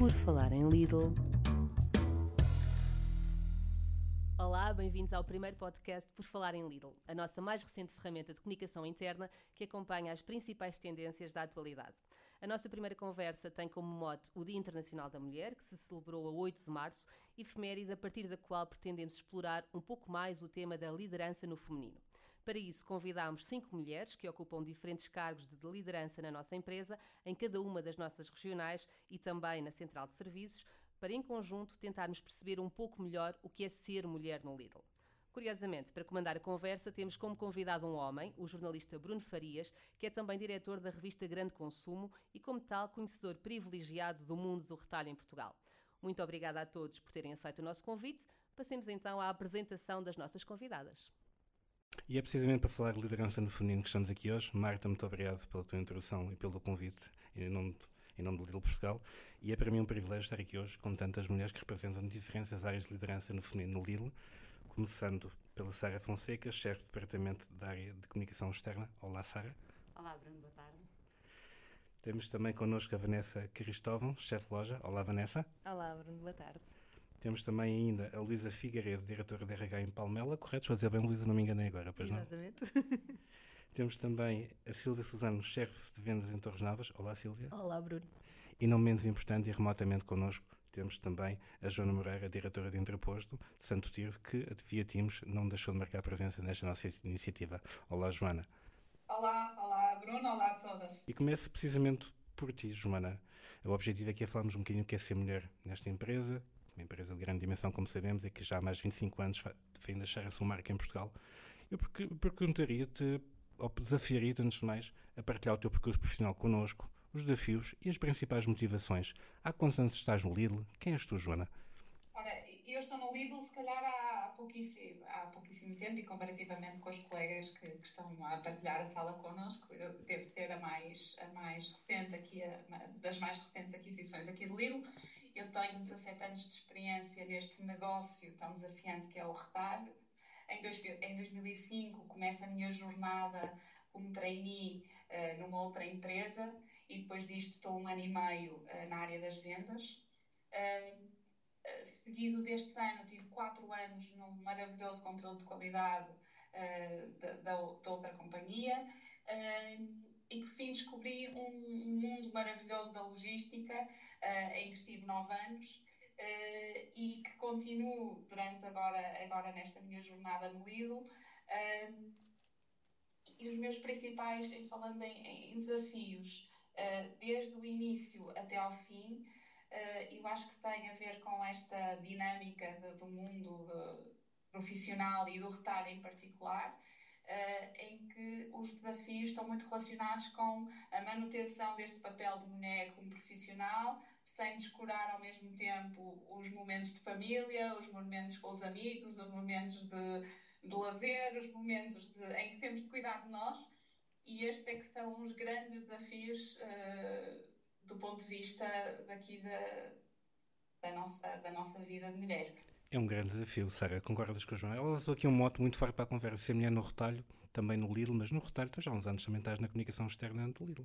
Por falar em Lidl. Olá, bem-vindos ao primeiro podcast Por Falar em Lidl, a nossa mais recente ferramenta de comunicação interna que acompanha as principais tendências da atualidade. A nossa primeira conversa tem como mote o Dia Internacional da Mulher, que se celebrou a 8 de março, efeméride a partir da qual pretendemos explorar um pouco mais o tema da liderança no feminino. Para isso, convidámos cinco mulheres que ocupam diferentes cargos de liderança na nossa empresa, em cada uma das nossas regionais e também na Central de Serviços, para em conjunto tentarmos perceber um pouco melhor o que é ser mulher no Lidl. Curiosamente, para comandar a conversa, temos como convidado um homem, o jornalista Bruno Farias, que é também diretor da revista Grande Consumo e, como tal, conhecedor privilegiado do mundo do retalho em Portugal. Muito obrigada a todos por terem aceito o nosso convite. Passemos então à apresentação das nossas convidadas. E é precisamente para falar de liderança no feminino que estamos aqui hoje. Marta, muito obrigado pela tua introdução e pelo convite em nome, em nome do Lidl Portugal. E é para mim um privilégio estar aqui hoje com tantas mulheres que representam diferentes áreas de liderança no feminino no Lidl, começando pela Sara Fonseca, chefe de departamento da área de comunicação externa. Olá, Sara. Olá, Bruno, boa tarde. Temos também connosco a Vanessa Cristóvão, chefe de loja. Olá, Vanessa. Olá, Bruno, boa tarde. Temos também ainda a Luísa Figueiredo, diretora de RH em Palmela, correto? Estou a dizer bem, Luísa, não me enganei agora, pois Exatamente. não? Exatamente. Temos também a Silvia Suzano, chefe de vendas em Torres Novas. Olá, Silvia. Olá, Bruno. E não menos importante e remotamente connosco, temos também a Joana Moreira, diretora de Interposto de Santo Tiro, que via Teams não deixou de marcar presença nesta nossa iniciativa. Olá, Joana. Olá, olá, Bruno, olá a todas. E começo precisamente por ti, Joana. O objetivo aqui é falarmos um bocadinho o que é ser mulher nesta empresa, uma empresa de grande dimensão, como sabemos, e que já há mais de 25 anos vem deixar a sua marca em Portugal. Eu perguntaria-te, ou desafiaria-te, antes de mais, a partilhar o teu percurso profissional connosco, os desafios e as principais motivações. Há quantos anos estás no Lidl? Quem és tu, Joana? Ora, eu estou no Lidl se calhar há pouquíssimo, há pouquíssimo tempo e comparativamente com os colegas que, que estão a partilhar a fala connosco, eu devo ser a mais, a mais recente aqui, a, das mais recentes aquisições aqui do Lidl. Eu tenho 17 anos de experiência neste negócio tão desafiante que é o retalho. Em, dois, em 2005 começa a minha jornada como trainee uh, numa outra empresa e depois disto estou um ano e meio uh, na área das vendas. Uh, seguido deste ano, tive quatro anos num maravilhoso controle de qualidade da, da, da, outra companhia uh, e por fim descobri um, mundo maravilhoso da logística uh, em que estive nove anos e que continuo durante agora, agora nesta minha jornada no Lidl e os meus principais, falando em, em desafios, desde o início até ao fim, uh, eu acho que tem a ver com esta dinâmica de, do mundo de, profissional e do retalho em particular, uh, em que estão muito relacionados com a manutenção deste papel de mulher como profissional, sem descurar ao mesmo tempo os momentos de família, os momentos com os amigos, os momentos de, de lazer, os momentos de, em que temos de cuidar de nós. E estes é que são os grandes desafios uh, do ponto de vista daqui da, da, nossa, da nossa vida de mulher. É um grande desafio, Sara. Concordas com a Joana? Ela lançou aqui um mote muito forte para a conversa. Mulher no retalho, também no Lidl, mas no retalho, tu já há uns anos também estás na comunicação externa do Lidl.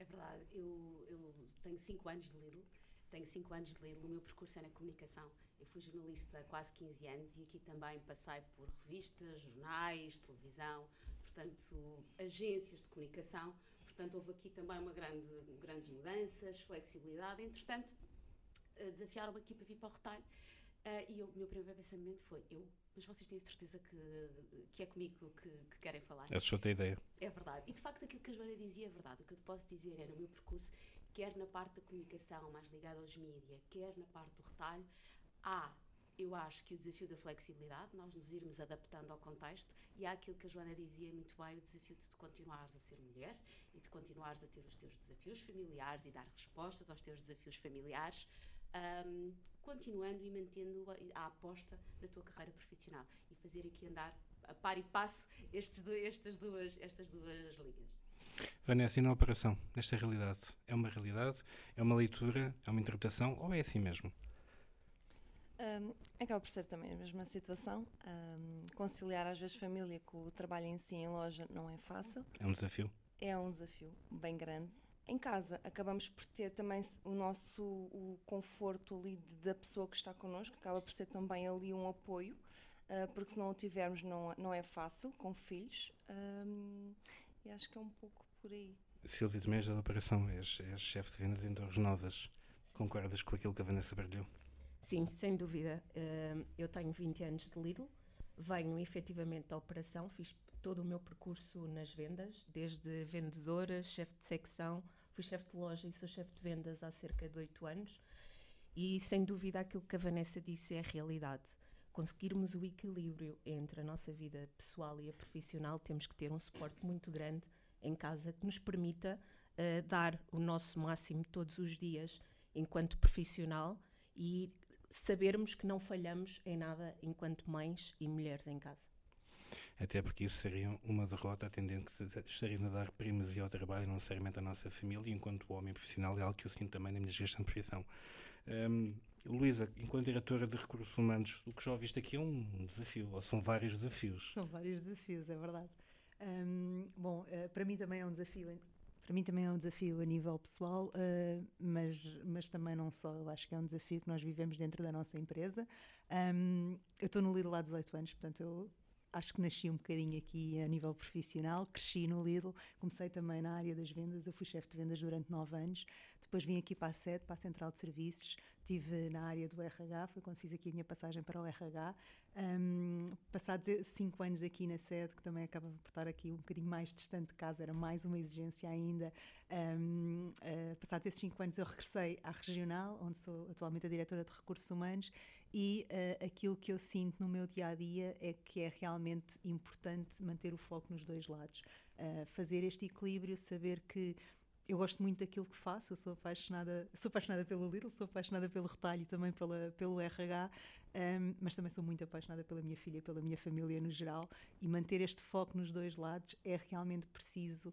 É verdade. Eu, eu tenho 5 anos de Lidl. Tenho 5 anos de Lidl. O meu percurso é na comunicação. Eu fui jornalista há quase 15 anos e aqui também passei por revistas, jornais, televisão, portanto, agências de comunicação. Portanto, houve aqui também uma grande, grandes mudanças, flexibilidade. Entretanto, desafiaram-me aqui para vir para o retalho. Uh, e o meu primeiro pensamento foi: eu, mas vocês têm certeza que, que é comigo que, que querem falar? É a ideia. É verdade. E de facto, aquilo que a Joana dizia é verdade. O que eu te posso dizer é: no meu percurso, quer na parte da comunicação mais ligada aos mídias, quer na parte do retalho, há eu acho que o desafio da flexibilidade, nós nos irmos adaptando ao contexto, e há aquilo que a Joana dizia muito bem, o desafio de continuares a ser mulher e de continuares a ter os teus desafios familiares e dar respostas aos teus desafios familiares, um, continuando e mantendo a, a, aposta da tua carreira profissional e fazer aqui andar a par e passo estes, estas, duas, estas duas linhas. Vanessa, e na operação, nesta realidade, é uma realidade, é uma leitura, é uma interpretação ou é assim mesmo? Um, acaba por ser também a mesma situação. Um, conciliar às vezes família com o trabalho em si em loja não é fácil. É um desafio. É um desafio bem grande. Em casa acabamos por ter também o nosso o conforto ali de, da pessoa que está connosco, acaba por ser também ali um apoio, uh, porque se não o tivermos não, não é fácil com filhos. Um, e acho que é um pouco por aí. Silvia Domés da operação, és, és chefe de vendas em Torres Novas. Sim. Concordas com aquilo que a Vanessa partilhou? Sim, sem dúvida. Uh, eu tenho 20 anos de Lidl, venho efetivamente da operação, fiz todo o meu percurso nas vendas, desde vendedora, chefe de secção, fui chefe de loja e sou chefe de vendas há cerca de 8 anos. E sem dúvida aquilo que a Vanessa disse é a realidade. Conseguirmos o equilíbrio entre a nossa vida pessoal e a profissional, temos que ter um suporte muito grande em casa que nos permita uh, dar o nosso máximo todos os dias enquanto profissional e sabermos que não falhamos em nada enquanto mães e mulheres em casa. Até porque isso seria uma derrota, atendendo que estaria a dar primazia ao trabalho, não necessariamente à nossa família, enquanto homem profissional, é algo que eu sinto também na minha gestão de profissão. Um, Luísa, enquanto diretora de recursos humanos, o que já ouviste aqui é um desafio, ou são vários desafios. São vários desafios, é verdade. Um, bom, uh, para mim também é um desafio. Para mim também é um desafio a nível pessoal, uh, mas, mas também não só. Eu acho que é um desafio que nós vivemos dentro da nossa empresa. Um, eu estou no Lidl há 18 anos, portanto eu acho que nasci um bocadinho aqui a nível profissional, cresci no Lidl, comecei também na área das vendas, eu fui chefe de vendas durante 9 anos, depois vim aqui para a sede, para a Central de Serviços, estive na área do RH, foi quando fiz aqui a minha passagem para o RH. Um, passados cinco anos aqui na sede, que também acaba por estar aqui um bocadinho mais distante de casa, era mais uma exigência ainda. Um, uh, ah, passados esses cinco anos, eu regressei à regional, onde sou atualmente a diretora de recursos humanos, e uh, aquilo que eu sinto no meu dia a dia é que é realmente importante manter o foco nos dois lados. Uh, fazer este equilíbrio, saber que eu gosto muito daquilo que faço, eu sou apaixonada, sou apaixonada pelo Lidl, sou apaixonada pelo retalho e também pela, pelo RH, um, mas também sou muito apaixonada pela minha filha, pela minha família no geral, e manter este foco nos dois lados é realmente preciso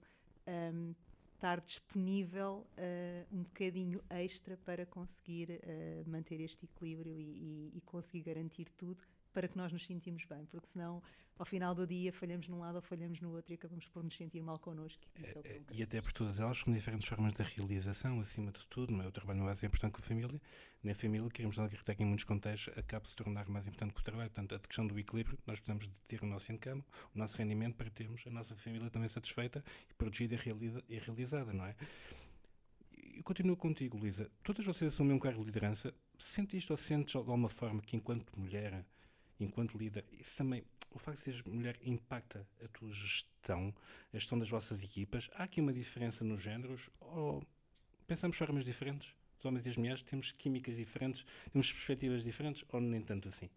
um, estar disponível uh, um bocadinho extra para conseguir uh, manter este equilíbrio e, e, e conseguir garantir tudo para que nós nos sentimos bem, porque senão ao final do dia falhamos num lado ou falhamos no outro e acabamos por nos sentir mal connosco. É, é e até por todas elas com diferentes formas de realização, acima de tudo, não é? o trabalho não é mais importante que a família, na família queremos acreditar que em muitos contextos acaba se tornar mais importante que o trabalho, portanto a questão do equilíbrio, nós precisamos de ter o nosso income, o nosso rendimento para termos a nossa família também satisfeita e protegida e realizada, não é? Eu continuo contigo, Luísa. Todas vocês assumem um cargo de liderança. Sentiste ou sentes de alguma forma que, enquanto mulher, enquanto líder, isso também, o facto de seres mulher impacta a tua gestão, a gestão das vossas equipas? Há aqui uma diferença nos géneros ou pensamos formas diferentes? Os homens e as mulheres temos químicas diferentes, temos perspectivas diferentes ou nem tanto assim?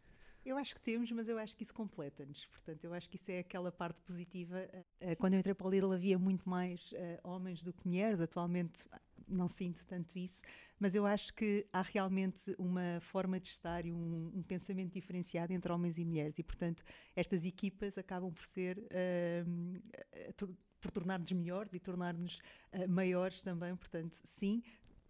Eu acho que temos, mas eu acho que isso completa-nos. Portanto, eu acho que isso é aquela parte positiva. Eh, eh, quando eu entrei para o Lidl havia muito mais uh, homens do que mulheres. Atualmente não sinto tanto isso, mas eu acho que há realmente uma forma de estar e um, um pensamento diferenciado entre homens e mulheres. E, portanto, estas equipas acabam por ser. Uh, por tornar-nos melhores e tornar-nos uh, maiores também. Portanto, sim,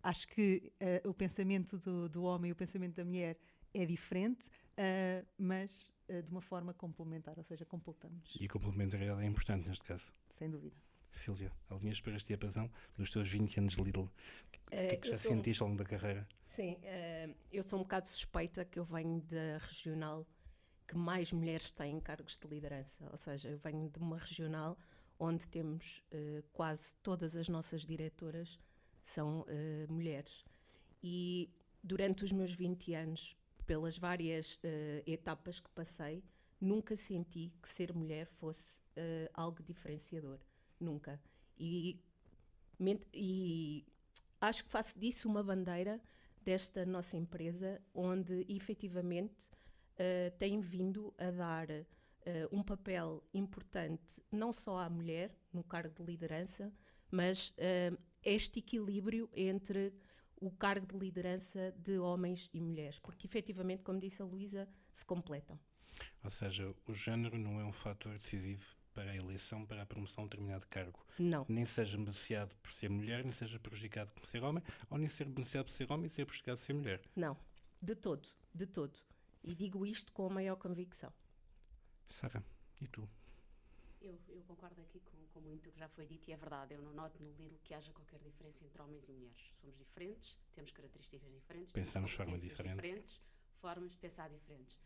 acho que o pensamento do, do homem e o pensamento da mulher é diferente, uh, mas uh, de uma forma complementar, ou seja, completamos. E a complementaridade é importante neste caso. Sem dúvida. Silvia, alinhas para este diapasão dos teus 20 anos de Lidl? O que é que já sou, sentiste ao longo da carreira? Sim, uh, eu sou um bocado suspeita que eu venho da regional que mais mulheres têm cargos de liderança. Ou seja, eu venho de uma regional onde temos uh, quase todas as nossas diretoras são uh, mulheres. E durante os meus 20 anos, pelas várias uh, etapas que passei, nunca senti que ser mulher fosse algo diferenciador. Nunca. E, e acho que faço disso uma bandeira desta nossa empresa, onde efetivamente uh, tem vindo a dar uh, um papel importante não só à mulher no cargo de liderança, mas uh, este equilíbrio entre o cargo de liderança de homens e mulheres, porque efetivamente, como disse a Luísa, se completam. Ou seja, o género não é um fator decisivo para a eleição, para a promoção de um determinado cargo. Não. Nem seja beneficiado por ser mulher, nem seja prejudicado por ser homem, ou nem ser beneficiado por ser homem e ser prejudicado por ser mulher. Não, de todo, de todo. E digo isto com a maior convicção. Sara, e tu? Eu, eu concordo aqui com, com muito o que já foi dito e é verdade. Eu não noto no Lidl que haja qualquer diferença entre homens e mulheres. Somos diferentes, temos características diferentes, Pensamos de forma competências diferente. diferentes, formas de pensar diferentes.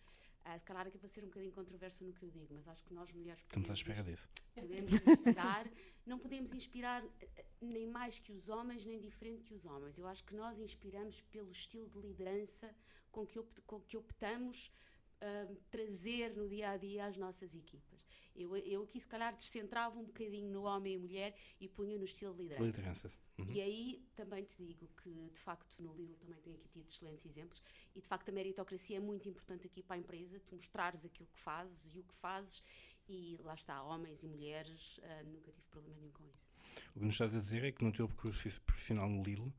Ah, se calhar aqui vou ser um bocadinho controverso no que eu digo, mas acho que nós mulheres Estamos à podemos espera disso. podemos inspirar, não podemos inspirar eh, eh, nem mais que os homens, nem diferente que os homens. Eu acho que nós inspiramos pelo estilo de liderança com que, opt- com que optamos ah, trazer no dia a dia às nossas equipas. Eu, eu aqui, se calhar, descentrava um bocadinho no homem e mulher e punha no estilo de liderança. Lideranças. Uhum. E aí também te digo que, de facto, no Lidl também tem aqui tido excelentes exemplos e, de facto, a meritocracia é muito importante aqui para a empresa, tu mostrares aquilo que fazes e o que fazes e lá está, homens e mulheres, ah, nunca tive problema nenhum com isso. O que nos estás a dizer é que no teu percurso fi- profissional no Lilo,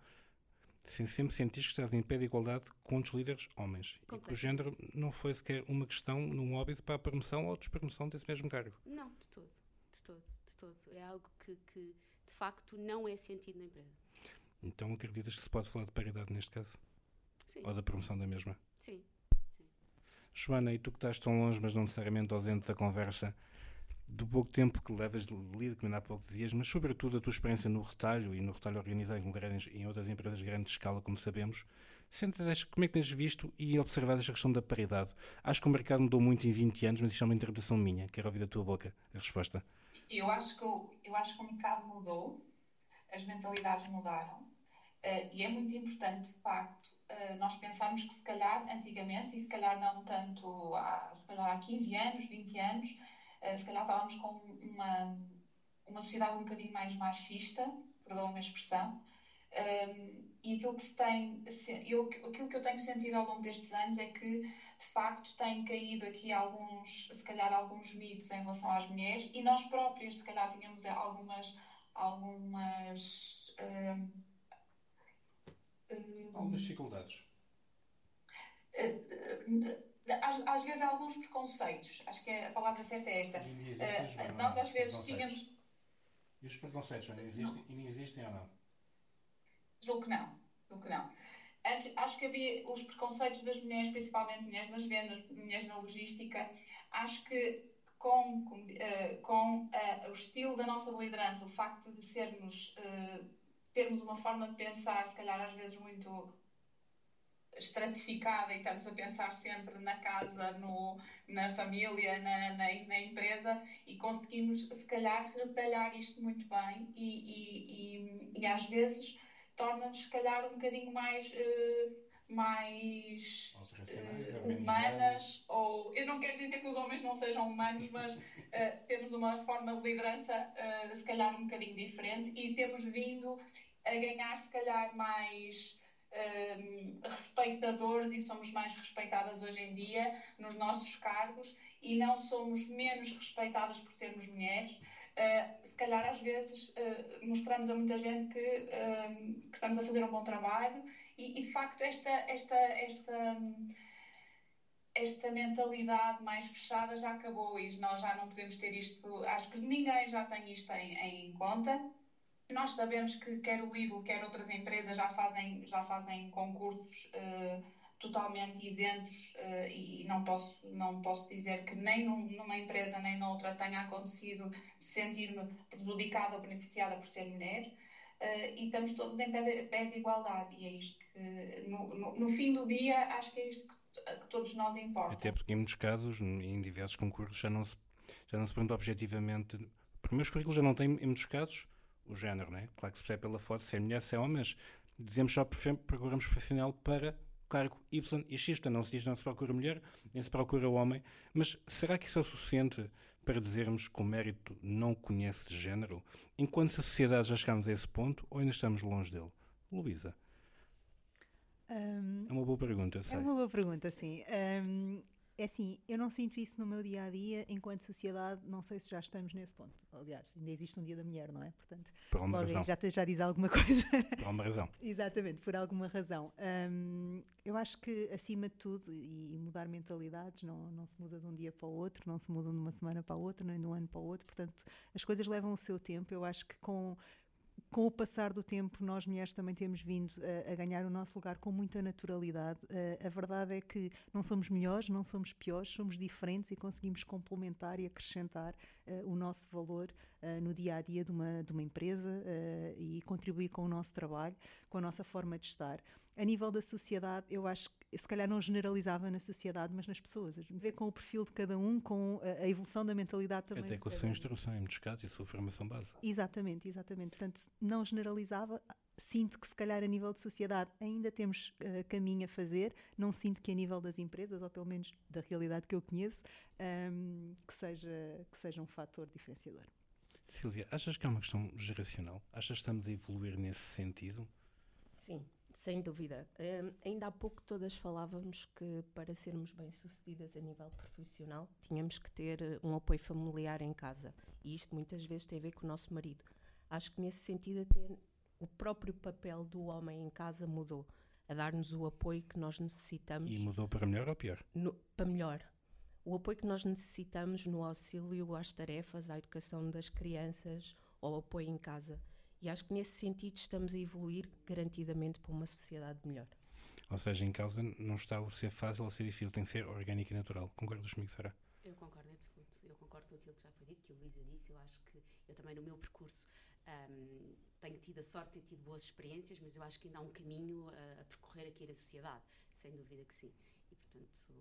sim, sempre sentiste que estás em pé de igualdade com os líderes homens. E que o género não foi sequer uma questão num óbito para a promoção ou despromoção desse mesmo cargo. Não, de todo, de todo, de todo. É algo que, que, de facto, não é sentido na empresa. Então acreditas que se pode falar de paridade neste caso? Sim, Ou da promoção da mesma? sim. Joana, e tu que estás tão longe, mas não necessariamente ausente da conversa, do pouco tempo que levas de líder, que há pouco dizias, mas sobretudo a tua experiência no retalho e no retalho organizado em, grandes- em outras empresas de grande escala, como sabemos, sentes, como é que tens visto e observado esta questão da paridade? Acho que o mercado mudou muito em 20 anos, mas isto é uma interpretação minha. Quero ouvir da tua boca a resposta. Eu acho que eu acho que o mercado mudou, as mentalidades mudaram eh, e é muito importante, de facto, eh, nós pensarmos que se calhar antigamente, e se calhar não tanto há, se calhar há 15 anos, 20 anos, eh, se calhar estávamos com uma, uma sociedade um bocadinho mais machista, perdoa-me a expressão, um, e aquilo que se tem, eu, aquilo que eu tenho sentido ao longo destes anos é que, de facto, têm caído aqui alguns, se calhar, alguns mitos em relação às mulheres e nós próprias, se calhar, tínhamos algumas, algumas, um, um, dificuldades. às, às vezes alguns preconceitos, acho que a palavra certa é esta. Uh, nós às vezes tínhamos, E os preconceitos ainda existem, ainda existem ou não? Julgo que não. Julgo que não. Antes, acho que havia os preconceitos das mulheres, principalmente mulheres nas vendas, mulheres na logística. Acho que com, com, eh, com, eh, o estilo da nossa liderança, o facto de sermos, eh, termos uma forma de pensar, se calhar às vezes muito estratificada e estamos a pensar sempre na casa, no, na família, na, na, na empresa e conseguimos, se calhar, retalhar isto muito bem e, e, e, e às vezes torna-nos, se calhar, um bocadinho mais, eh, mais eh, humanas, ou eu não quero dizer que os homens não sejam humanos, mas eh, temos uma forma de liderança, eh, se calhar, um bocadinho diferente e temos vindo a ganhar, se calhar, mais. Um, respeitadores e somos mais respeitadas hoje em dia nos nossos cargos e não somos menos respeitadas por sermos mulheres. Uh, calhar às vezes uh, mostramos a muita gente que, uh, que, estamos a fazer um bom trabalho e, e de facto esta, esta, esta, esta mentalidade mais fechada já acabou e nós já não podemos ter isto, acho que ninguém já tem isto em, em conta. Nós sabemos que quer o Lidl, quer outras empresas já fazem, já fazem concursos totalmente isentos uh, e não posso, não posso dizer que nem num, numa empresa nem noutra tenha acontecido sentir-me prejudicada ou beneficiada por ser mulher uh, e estamos todos em pés de igualdade e é isto que no, no, no, fim do dia acho que é isto que, que, todos nós importa. Até porque em muitos casos, em diversos concursos, já não se, já não se pergunta objetivamente, primeiro os currículos já não têm em muitos casos o género, né? Claro que se percebe pela foto se é mulher, se é homem, mas dizemos só procuramos profissional para cargo Y e X, portanto não se diz não se procura mulher, nem se procura homem, mas será que isso é o suficiente para dizermos que o mérito não conhece de género? Enquanto sociedade já chegamos a esse ponto ou ainda estamos longe dele? Luísa. Um, é uma boa pergunta, sei. É uma boa pergunta, sim. Um, é assim, eu não sinto isso no meu dia a dia, enquanto sociedade, não sei se já estamos nesse ponto. Aliás, ainda existe um dia da mulher, não é? Portanto, por alguma razão. Já, já diz alguma coisa. Por alguma razão. Exatamente, por alguma razão. Um, eu acho que, acima de tudo, e, e, mudar mentalidades não, não se muda de um dia para o outro, não se muda de uma semana para a outra, nem de um ano para o outro. Portanto, as coisas levam o seu tempo. Eu acho que com com o passar do tempo, nós mulheres também temos vindo a, a ganhar o nosso lugar com muita naturalidade. Uh, a verdade é que não somos melhores, não somos piores, somos diferentes e conseguimos complementar e acrescentar uh, o nosso valor uh, no dia a dia de uma, de uma empresa e contribuir com o nosso trabalho, com a nossa forma de estar. A nível da sociedade, eu acho que se calhar não generalizava na sociedade, mas nas pessoas. Ver com o perfil de cada um, com a, evolução da mentalidade também. Até com a sua instrução, em muitos casos, e a sua formação base. Exatamente, exatamente. Portanto, não generalizava. Sinto que, se calhar, a nível de sociedade ainda temos uh, caminho a fazer. Não sinto que, a nível das empresas, ou pelo menos da realidade que eu conheço, um, ehm, que, seja, que seja um fator diferenciador. Silvia, achas que é uma questão geracional? Achas que estamos a evoluir nesse sentido? Sim, sem dúvida. Um, ainda há pouco todas falávamos que para sermos bem-sucedidas a nível profissional tínhamos que ter eh, um apoio familiar em casa. E isto muitas vezes tem a ver com o nosso marido. Acho que nesse sentido até o próprio papel do homem em casa mudou, a dar-nos o apoio que nós necessitamos. E mudou para melhor ou pior? No, para melhor. O apoio que nós necessitamos no auxílio às tarefas, à educação das crianças, ou apoio em casa. E acho que nesse sentido estamos a evoluir garantidamente para uma sociedade melhor. Ou seja, em causa não está o ser fácil ou ser difícil, tem que ser orgânico e natural. Concordas comigo, Sara? Eu concordo em absoluto. Eu concordo com aquilo que já foi dito, que a Luísa disse. Eu acho que eu também no meu percurso um, tenho tido a sorte de ter tido boas experiências, mas eu acho que ainda há um caminho a, a percorrer aqui na sociedade, sem dúvida que sim. E portanto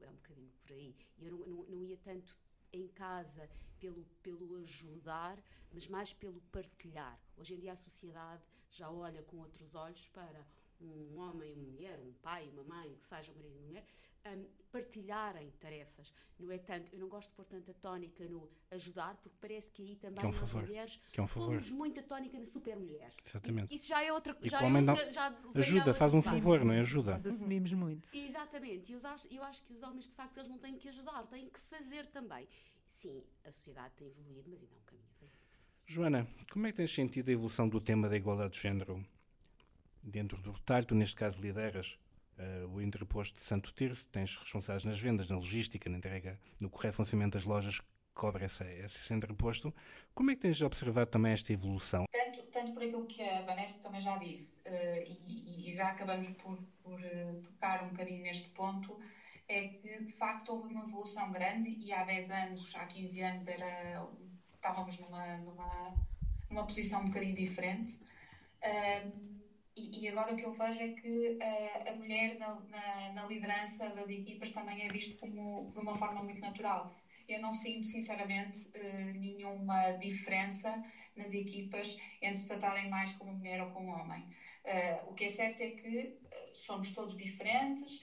é um bocadinho por aí. E eu não, não, não ia tanto em casa pelo, pelo ajudar, mas mais pelo partilhar. Hoje em dia a sociedade já olha com outros olhos para um homem e uma mulher, um pai e uma mãe, que seja um marido e uma mulher, um, partilharem tarefas. Não é tanto, eu não gosto de pôr tanta tónica no ajudar, porque parece que aí também que é um favor. mulheres que é um favor. pomos muita tónica na super-mulher. Exatamente. E, isso já é outra já o é outra, já ajuda, faz um favor, não é? Ajuda. Nós assumimos muito. Exatamente, e eu acho, eu acho que os homens, de facto, eles não têm que ajudar, têm que fazer também. Sim, a sociedade tem evoluído, mas ainda há um caminho. Joana, como é que tens sentido a evolução do tema da igualdade de género dentro do retalho? Tu, neste caso, lideras uh, o interposto de Santo Tirso, tens responsáveis nas vendas, na logística, na entrega, no correto funcionamento das lojas, cobra esse, esse entreposto. Como é que tens observado também esta evolução? Tanto, tanto por aquilo que a Vanessa também já disse, uh, e, e, já acabamos por, por uh, tocar um bocadinho neste ponto, é que de facto houve uma evolução grande e há 10 anos, há 15 anos era, estávamos numa, numa, numa posição um bocadinho diferente. Uh, e, e, agora o que eu vejo é que uh, a mulher na, na, na, liderança das equipas também é visto como de uma forma muito natural. Eu não sinto, sinceramente, uh, nenhuma diferença nas equipas entre se tratarem mais como mulher ou como homem. O que é certo é que somos todos diferentes,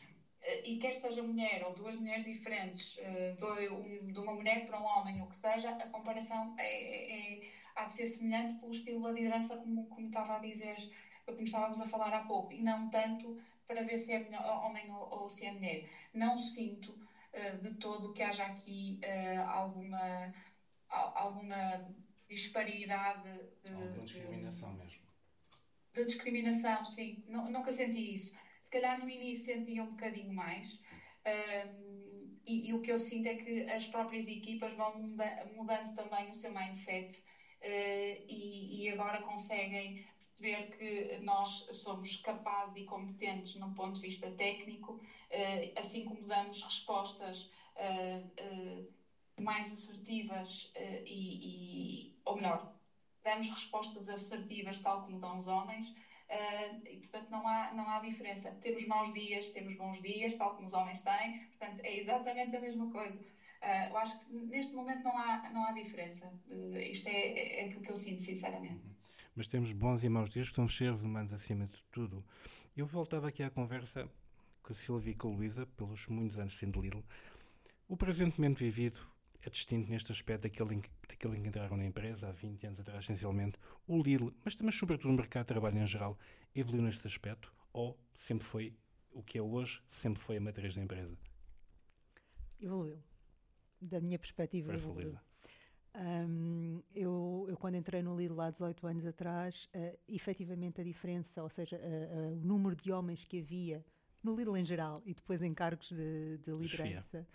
e quer seja mulher ou duas mulheres diferentes, de uma mulher para um homem, ou que seja, a comparação é, é, é, há de ser semelhante pelo estilo da liderança, como, como estava a dizer, como estávamos a falar há pouco, e não tanto para ver se é homem ou, ou se é mulher. Não sinto de todo que haja aqui alguma, alguma disparidade. De, alguma discriminação de, mesmo. De discriminação, sim. Nunca senti isso calhar no início sentia um bocadinho mais. Um, e, e, o que eu sinto é que as próprias equipas vão muda, mudando também o seu mindset uh, e, e, agora conseguem perceber que nós somos capazes e competentes no ponto de vista técnico, uh, assim como damos respostas uh, mais assertivas e, e, ou melhor, damos respostas assertivas tal como dão os homens, Uh, e, portanto, não há, não há diferença. Temos maus dias, temos bons dias, tal como os homens têm, portanto, é exatamente a mesma coisa. Uh, eu acho que neste momento não há, não há diferença. Uh, isto é, é aquilo que eu sinto, sinceramente. Uhum. Mas temos bons e maus dias que cheios de humanos acima de tudo. Eu voltava aqui à conversa com a Silvia e com a Luísa, pelos muitos anos sendo Lidl. O presentemente vivido é distinto neste aspecto daquele em, daquele em que entraram na empresa há 20 anos atrás, essencialmente. O Lidl, mas também, sobretudo, o mercado de trabalho em geral, evoluiu neste aspecto ou sempre foi o que é hoje, sempre foi a matriz da empresa? Evoluiu. Da minha perspectiva, Parece evoluiu. Um, eu, eu, quando entrei no Lidl há 18 anos atrás, uh, efetivamente a diferença, ou seja, uh, uh, o número de homens que havia no Lidl em geral e depois em cargos de, de liderança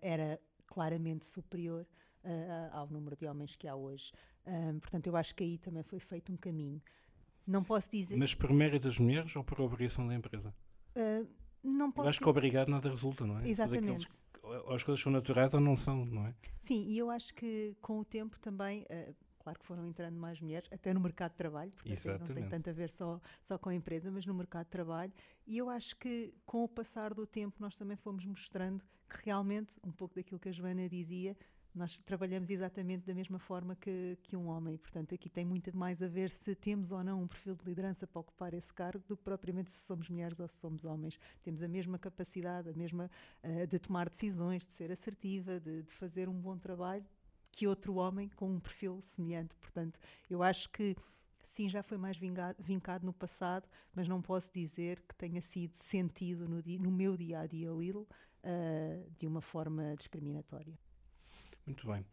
era claramente superior uh, ao número de homens que há hoje. Um, portanto, eu acho que aí também foi feito um caminho. Não posso dizer. Mas por mérito das mulheres ou por obrigação da empresa? Uh, não posso eu acho que obrigado nada resulta, não é? Exatamente. Ou as coisas são naturais ou não são, não é? Sim, e eu acho que com o tempo também. Uh, claro que foram entrando mais mulheres, até no mercado de trabalho, porque não tem tanto a ver só, só com a empresa, mas no mercado de trabalho. E eu acho que com o passar do tempo nós também fomos mostrando que realmente, um pouco daquilo que a Joana dizia, nós trabalhamos exatamente da mesma forma que, que um homem. Portanto, aqui tem muito mais a ver se temos ou não um perfil de liderança para ocupar esse cargo do que propriamente se somos mulheres ou se somos homens. Temos a mesma capacidade, a mesma uh, de tomar decisões, de ser assertiva, de, de fazer um bom trabalho que outro homem com um perfil semelhante. Portanto, eu acho que sim, já foi mais vingado, vincado no passado, mas não posso dizer que tenha sido sentido no, dia, no meu dia a dia Lidl uh, de uma forma discriminatória. Muito bem.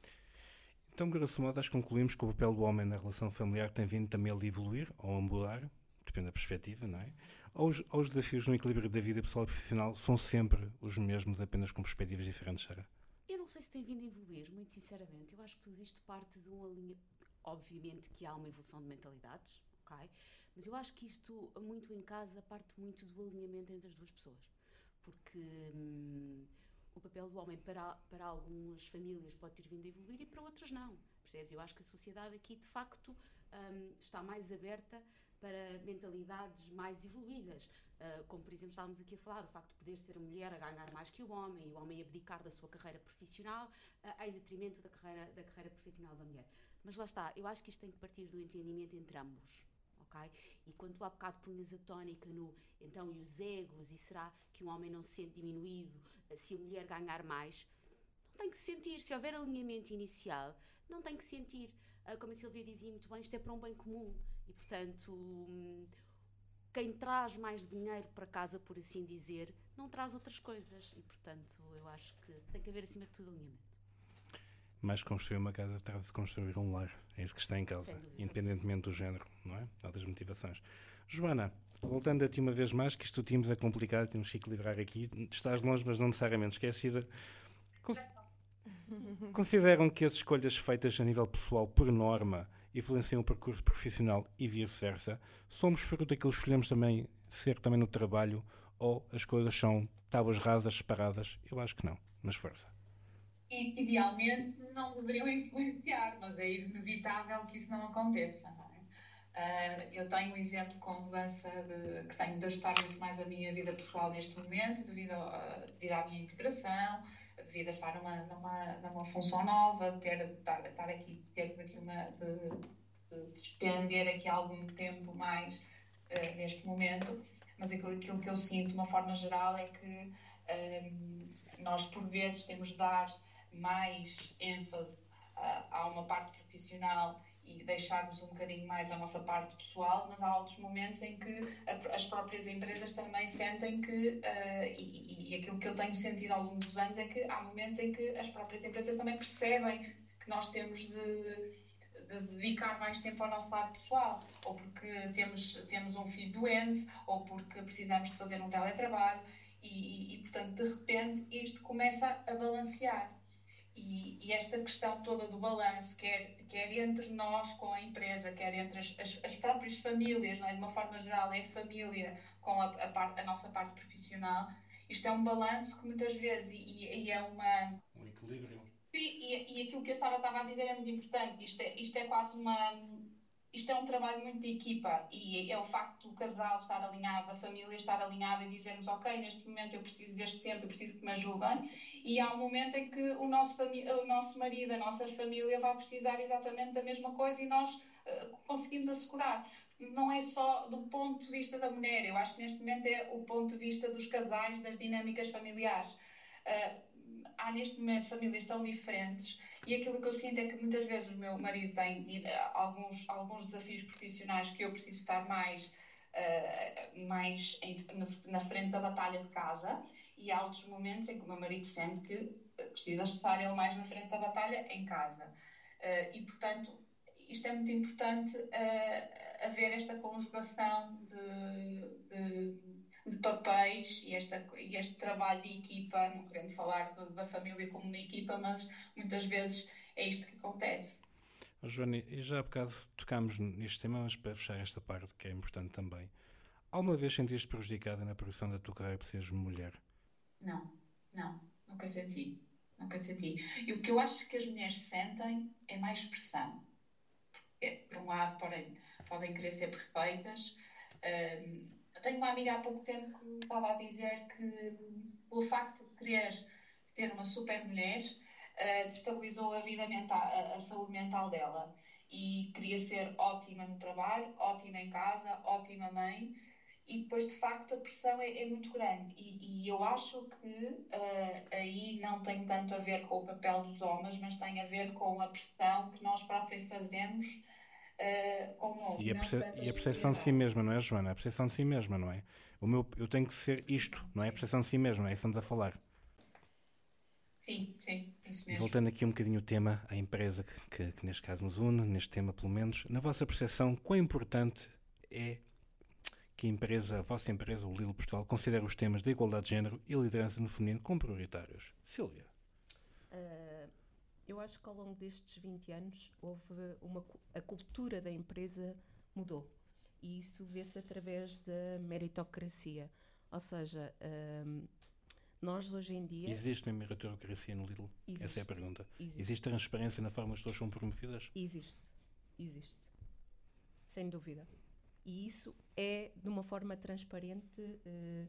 Então, grosso modo, acho que concluímos que o papel do homem na relação familiar tem vindo também a evoluir ou a mudar, depende da perspectiva, não é? Ou os, ou os desafios no equilíbrio da vida pessoal e profissional são sempre os mesmos, apenas com perspectivas diferentes, Sara? Eu não sei se tem vindo a evoluir, muito sinceramente. Eu acho que tudo isto parte de uma linha. Obviamente que há uma evolução de mentalidades, ok? Mas eu acho que isto, muito em casa, parte muito do alinhamento entre as duas pessoas. Porque. Hum, o papel do homem para, para algumas famílias pode ter vindo a evoluir e para outras não. Percebes? Eu acho que a sociedade aqui, de facto, um, está mais aberta para mentalidades mais evoluídas. Uh, como, por exemplo, estávamos aqui a falar, o facto de poder ser a mulher a ganhar mais que o homem e o homem abdicar da sua carreira profissional uh, em detrimento da carreira, da carreira profissional da mulher. Mas lá está, eu acho que isto tem que partir do entendimento entre ambos. Okay? E quando tu há bocado punhas a tónica no então e os egos, e será que um homem não se sente diminuído se a mulher ganhar mais, não tem que se sentir. Se houver alinhamento inicial, não tem que se sentir. Uh, como a Silvia dizia muito bem, isto é para um bem comum. E, portanto, hum, quem traz mais dinheiro para casa, por assim dizer, não traz outras coisas. E, portanto, eu acho que tem que haver, acima de tudo, alinhamento. Mais construir uma casa traz-se construir um lar. É isso que está em causa, independentemente do género, não é? Ou das motivações. Joana, voltando a ti uma vez mais, que isto tínhamos a complicar, temos que equilibrar aqui. Estás longe, mas não necessariamente esquecida. Consideram que as escolhas feitas a nível pessoal, por norma, influenciam o percurso profissional e vice-versa? Somos fruto daquilo que escolhemos também ser também no trabalho ou as coisas são tábuas rasas, separadas? Eu acho que não, mas força. Idealmente não deveriam influenciar, mas é inevitável que isso não aconteça. Uh, eu tenho um exemplo com mudança de, que tenho de ajustar muito mais a minha vida pessoal neste momento, devido, a, devido à minha integração, devido a estar numa, numa, numa função nova, ter, estar, estar aqui, ter aqui uma. De, de despender aqui algum tempo mais uh, neste momento, mas aquilo, aquilo, que eu sinto, de uma forma geral, é que um, nós, por vezes, temos de dar mais ênfase uh, a uma parte profissional e deixarmos um bocadinho mais a nossa parte pessoal, mas há outros momentos em que as próprias empresas também sentem que, uh, e, e, aquilo que eu tenho sentido ao longo dos anos é que há momentos em que as próprias empresas também percebem que nós temos de, de dedicar mais tempo ao nosso lado pessoal, ou porque temos, temos um filho doente, ou porque precisamos de fazer um teletrabalho, e, e, e portanto, de repente, isto começa a balancear. E, e, esta questão toda do balanço, quer, quer entre nós com a empresa, quer entre as, as, as próprias famílias, não é? de uma forma geral, é a família com a, a, parte, a nossa parte profissional, isto é um balanço que muitas vezes, e, e é uma. Um equilíbrio. Sim, e, e aquilo que a Sara estava a dizer é muito importante. Isto é, isto é quase uma isto é um trabalho muito de equipa e é o facto do casal estar alinhado, a família estar alinhada e dizermos, ok, neste momento eu preciso deste tempo, eu preciso que me ajudem, e há um momento em que o nosso, o nosso marido, a nossa família vai precisar exatamente da mesma coisa e nós uh, conseguimos assegurar. Não é só do ponto de vista da mulher, eu acho que neste momento é o ponto de vista dos casais, das dinâmicas familiares. Uh, há neste momento famílias tão diferentes e aquilo que eu sinto é que muitas vezes o meu marido tem eh, alguns, alguns desafios profissionais que eu preciso estar mais, uh, mais em, na frente da batalha de casa e há outros momentos em que o meu marido sente que precisa estar ele mais na frente da batalha em casa. Uh, e, portanto, isto é muito importante uh, haver esta conjugação de, de de papéis e, esta, e este trabalho de equipa, não querendo falar de, da família como uma equipa, mas muitas vezes é isto que acontece. Oh, Joana, e já há bocado tocámos neste tema, mas para fechar esta parte, que é importante também. Alguma vez sentiste prejudicada na progressão da tua carreira por seres mulher? Não, não, nunca senti. Nunca senti. E o que eu acho que as mulheres sentem é mais pressão. Porque, por um lado, podem, podem querer ser perfeitas. Um, eu tenho uma amiga há pouco tempo que estava a dizer que, pelo facto de querer ter uma super mulher, uh, destabilizou a vida mental, a, a saúde mental dela. E queria ser ótima no trabalho, ótima em casa, ótima mãe e depois de facto a pressão é, é muito grande e, e, eu acho que uh, aí não tem tanto a ver com o papel dos homens, mas tem a ver com a pressão que nós próprios fazemos uh, connosco. E a, e a percepção de si mesma, não é, Joana? A percepção de si mesma, não é? O meu, eu tenho que ser isto, não é? A percepção de si mesma, é isso que estamos a falar. Sim, sim, isso mesmo. E voltando aqui um bocadinho o tema, a empresa que, que, que neste caso nos une, neste tema pelo menos, na vossa percepção, quão importante é que a empresa, a vossa empresa, o Lidl Portugal, considera os temas da igualdade de género e liderança no feminino como prioritários? Silvia. Uh, eu acho que ao longo destes 20 anos houve uma a cultura da empresa mudou e isso vê-se através da meritocracia. Ou seja, uh, nós hoje em dia. Existe uma meritocracia no Lidl? Existe. Essa é a pergunta. Existe. Existe transparência na forma que as pessoas são promovidas? Existe. Existe. Sem dúvida. E isso é de uma forma transparente uh,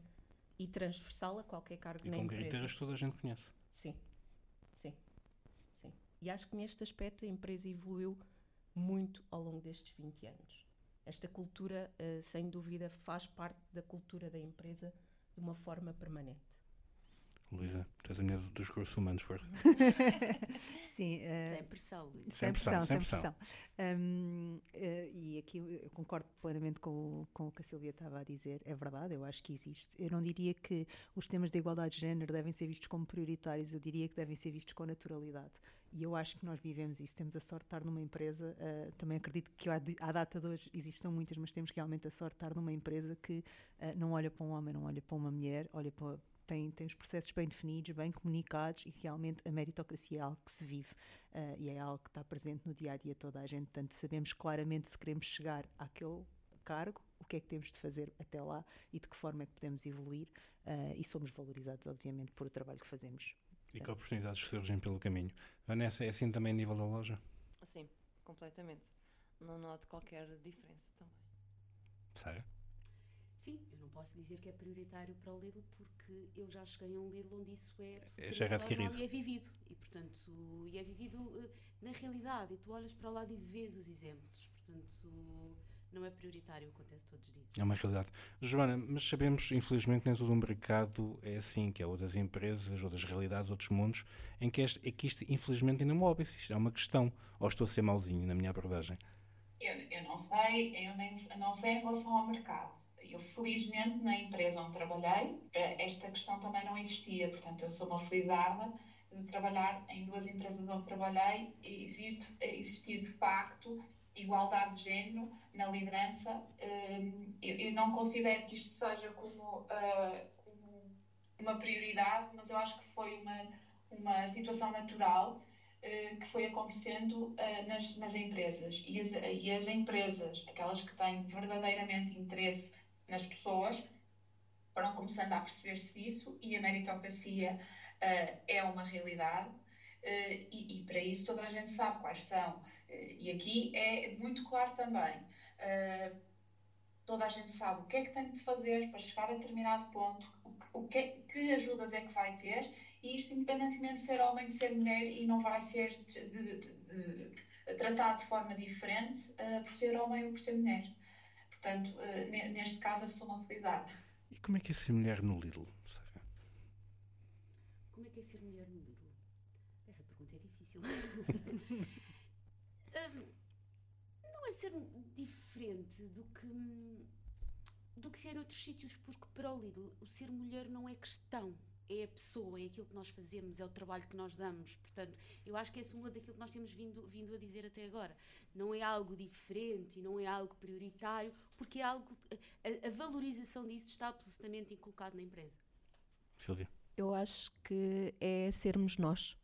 e transversal a qualquer cargo e na com empresa. critérios que toda a gente conhece. Sim, sim, sim. E acho que neste aspecto a empresa evoluiu muito ao longo destes 20 anos. Esta cultura, uh, sem dúvida, faz parte da cultura da empresa de uma forma permanente. Luísa, tu és a mulher dos recursos humanos, força. Sim. Uh, sem pressão, Luísa. Sem, pressão, sem pressão. pressão. Um, uh, e aqui eu concordo plenamente com, com o que a Silvia estava a dizer. É verdade, eu acho que existe. Eu não diria que os temas da igualdade de género devem ser vistos como prioritários, eu diria que devem ser vistos com naturalidade. E eu acho que nós vivemos isso. Temos a sorte de estar numa empresa, uh, também acredito que à data de hoje existam muitas, mas temos realmente a sorte de estar numa empresa que não olha para um homem, não olha para uma mulher, olha para tem, tem os processos bem definidos, bem comunicados e realmente a meritocracia é algo que se vive uh, e é algo que está presente no dia a dia toda a gente. Portanto, sabemos claramente se queremos chegar àquele cargo, o que é que temos de fazer até lá e de que forma é que podemos evoluir uh, e somos valorizados, obviamente, por o trabalho que fazemos. E que oportunidades surgem pelo caminho. Vanessa, é assim também a nível da loja? Sim, completamente. Não noto qualquer diferença também. Sério? Sim, eu não posso dizer que é prioritário para o Lidl porque eu já cheguei a um Lidl onde isso é já era adquirido. e é vivido. E, portanto, e é vivido uh, na realidade. E tu olhas para o lado e vês os exemplos. Portanto, não é prioritário, acontece todos os dias. É uma realidade. Joana, mas sabemos, infelizmente, nem todo o mercado é assim, que é ou das empresas, ou das realidades, outros mundos, em que, este, é que isto, infelizmente, ainda move. Isto é uma questão. Ou estou a ser mauzinho na minha abordagem? Eu, eu não sei, eu nem, não sei em relação ao mercado eu, felizmente, na empresa onde trabalhei, eh, esta questão também não existia. Portanto, eu sou uma felicidade de trabalhar em duas empresas onde trabalhei e existe, existir, de facto, igualdade de género na liderança. Eh, eu, eu não considero que isto seja como, eh, como uma prioridade, mas eu acho que foi uma, uma situação natural que foi acontecendo nas, nas empresas. E as, e as empresas, aquelas que têm verdadeiramente interesse nas pessoas, foram começando a perceber-se disso e a meritocracia uh, é uma realidade uh, e, e, para isso toda a gente sabe quais são. Uh, e aqui é muito claro também. toda a gente sabe o que é que tem de fazer para chegar a determinado ponto, o, o que, é, que ajudas é que vai ter, e isto independentemente de ser homem, de ser mulher, e não vai ser de, de, de, tratado de forma diferente por ser homem ou por ser mulher. Portanto, uh, neste caso, eu sou uma felicidade. E como é que é ser mulher no Lidl? Como é que é ser mulher no Lidl? Essa pergunta é difícil. um, não é ser diferente do que, do que ser em outros sítios, porque para o Lidl o ser mulher não é questão é a pessoa, é aquilo que nós fazemos, é o trabalho que nós damos. Portanto, eu acho que é suma daquilo que nós temos vindo, vindo a dizer até agora. Não é algo diferente, não é algo prioritário, porque é algo. A, a valorização disso está absolutamente inculcado na empresa. Silvia. Eu acho que é sermos nós.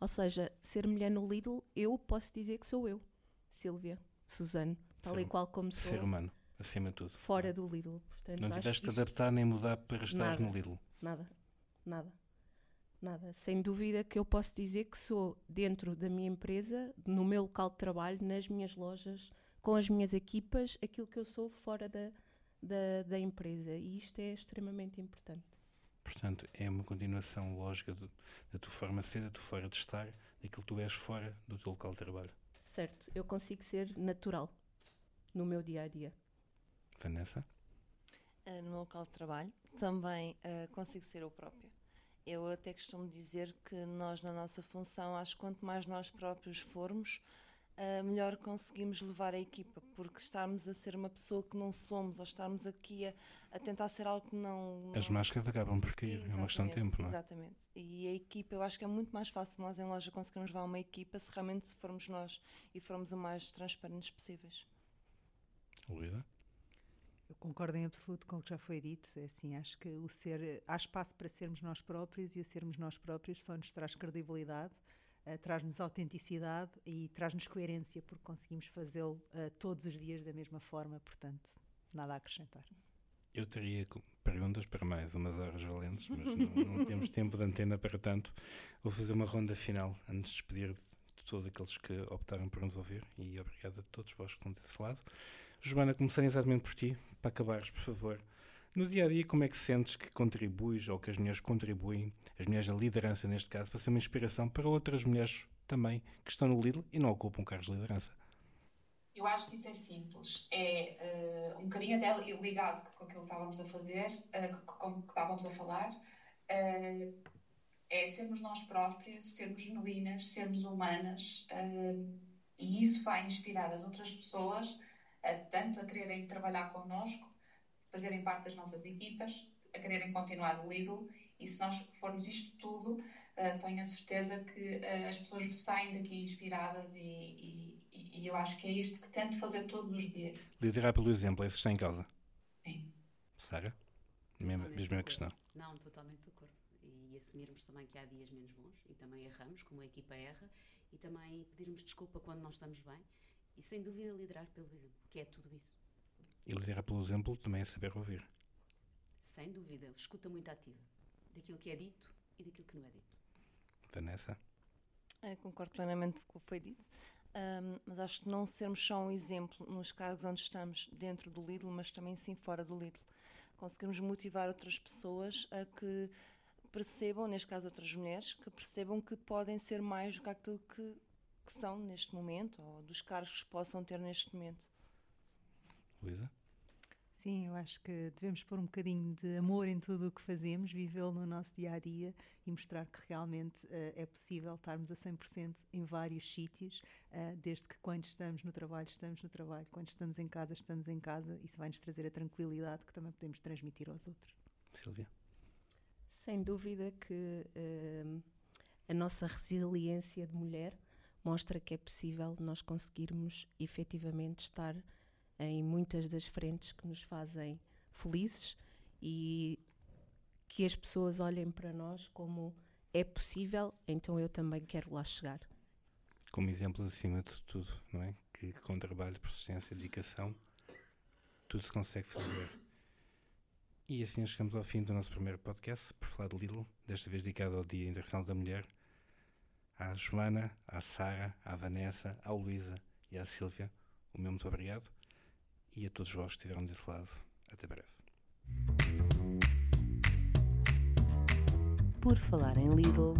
Ou seja, ser mulher no Lidl, eu posso dizer que sou eu. Sílvia, Suzano, tal Ser- e qual como sou, Ser humano, acima de tudo. fora do Lidl. Portanto, Não tiveste de adaptar nem mudar para estar no Lidl. Nada, nada, nada. Sem dúvida que eu posso dizer que sou dentro da minha empresa, no meu local de trabalho, nas minhas lojas, com as minhas equipas, aquilo que eu sou fora da, da, da empresa. E isto é extremamente importante. Portanto, é uma continuação lógica do- da tua forma de ser, da tua forma de estar, daquilo que tu és fora do teu local de trabalho. Certo, eu consigo ser natural no meu dia a dia. Vanessa? Uh, no meu local de trabalho, também uh, consigo ser eu própria. Eu até costumo dizer que nós, na nossa função, acho que quanto mais nós próprios formos, uh, melhor conseguimos levar a equipa, porque estarmos a ser uma pessoa que não somos, ou estarmos aqui a, a tentar ser algo que não. As não- máscaras acabam por cair, é uma questão de Exatamente, tempo, não é? Exatamente. E a equipa, eu acho que é muito mais fácil nós em loja conseguirmos levar uma equipa se realmente formos nós e formos o mais transparentes possíveis. Luísa? Eu concordo em absoluto com o que já foi dito. É assim, acho que o ser, há espaço para sermos nós próprios e o sermos nós próprios só nos traz credibilidade, eh, traz-nos autenticidade e traz-nos coerência, porque conseguimos fazê-lo eh, todos os dias da mesma forma. Portanto, nada a acrescentar. Eu teria perguntas para mais umas horas valentes, mas não, não temos tempo de antena para tanto. Vou fazer uma ronda final antes de despedir de, todos aqueles que optaram por nos ouvir e obrigado a todos vós que estão desse lado. Joana, começando exatamente por ti, para acabares, por favor. No dia a dia, como é que sentes que contribuis ou que as mulheres contribuem, as mulheres da liderança neste caso, para ser uma inspiração para outras mulheres também que estão no Lidl e não ocupam cargos de liderança? Eu acho que isso é simples. É eh, um bocadinho até ligado com aquilo que estávamos a fazer, eh, com que estávamos a falar. eh, é sermos nós próprias, sermos genuínas, sermos humanas. e isso vai inspirar as outras pessoas tanto a quererem trabalhar connosco, fazerem parte das nossas equipas, a quererem continuar no Lidl. E se nós formos isto tudo, eh, tenho a certeza que eh, as pessoas saem daqui inspiradas e, e- e- eu acho que é isto que tento fazer todos os dias. Liderar pelo exemplo, é isso que está em causa. Sim. Sara? Mesma, mesma questão. Não, totalmente de acordo. E assumirmos também que há dias menos bons e também erramos, como a equipa erra, e também pedirmos desculpa quando não estamos bem e sem dúvida liderar pelo exemplo, que é tudo isso. E liderar pelo exemplo também é saber ouvir. Sem dúvida, escuta muito ativa daquilo que é dito e daquilo que não é dito. Vanessa? É, concordo plenamente com o que foi dito, Ahm, mas acho que não sermos só um exemplo nos cargos onde estamos dentro do Lidl, mas também sim fora do Lidl. Conseguirmos motivar outras pessoas a que percebam, neste caso outras mulheres, que percebam que podem ser mais do que aquilo que, que são neste momento, ou dos cargos que possam ter neste momento. Luísa? Sim, eu acho que devemos pôr um bocadinho de amor em tudo o que fazemos, vivê-lo no nosso dia a dia e mostrar que realmente eh, é possível estarmos a 100% em vários sítios, eh, desde que quando estamos no trabalho, estamos no trabalho, quando estamos em casa, estamos em casa. Isso vai nos trazer a tranquilidade que também podemos transmitir aos outros. Silvia? Sem dúvida que hum, a nossa resiliência de mulher mostra que é possível nós conseguirmos efetivamente estar em muitas das frentes que nos fazem felizes e que as pessoas olhem para nós como é possível, então eu também quero lá chegar. Como exemplos acima de tudo, não é? Que com trabalho, persistência, dedicação, tudo se consegue fazer. E assim chegamos ao fim do nosso primeiro podcast, por falar de Lidl, desta vez dedicado ao Dia Internacional da Mulher. À Joana, à Sara, à Vanessa, à Luísa e à Silvia, o meu muito obrigado. E a todos vós que estiveram desse lado. Até breve. Por falar em Lidl,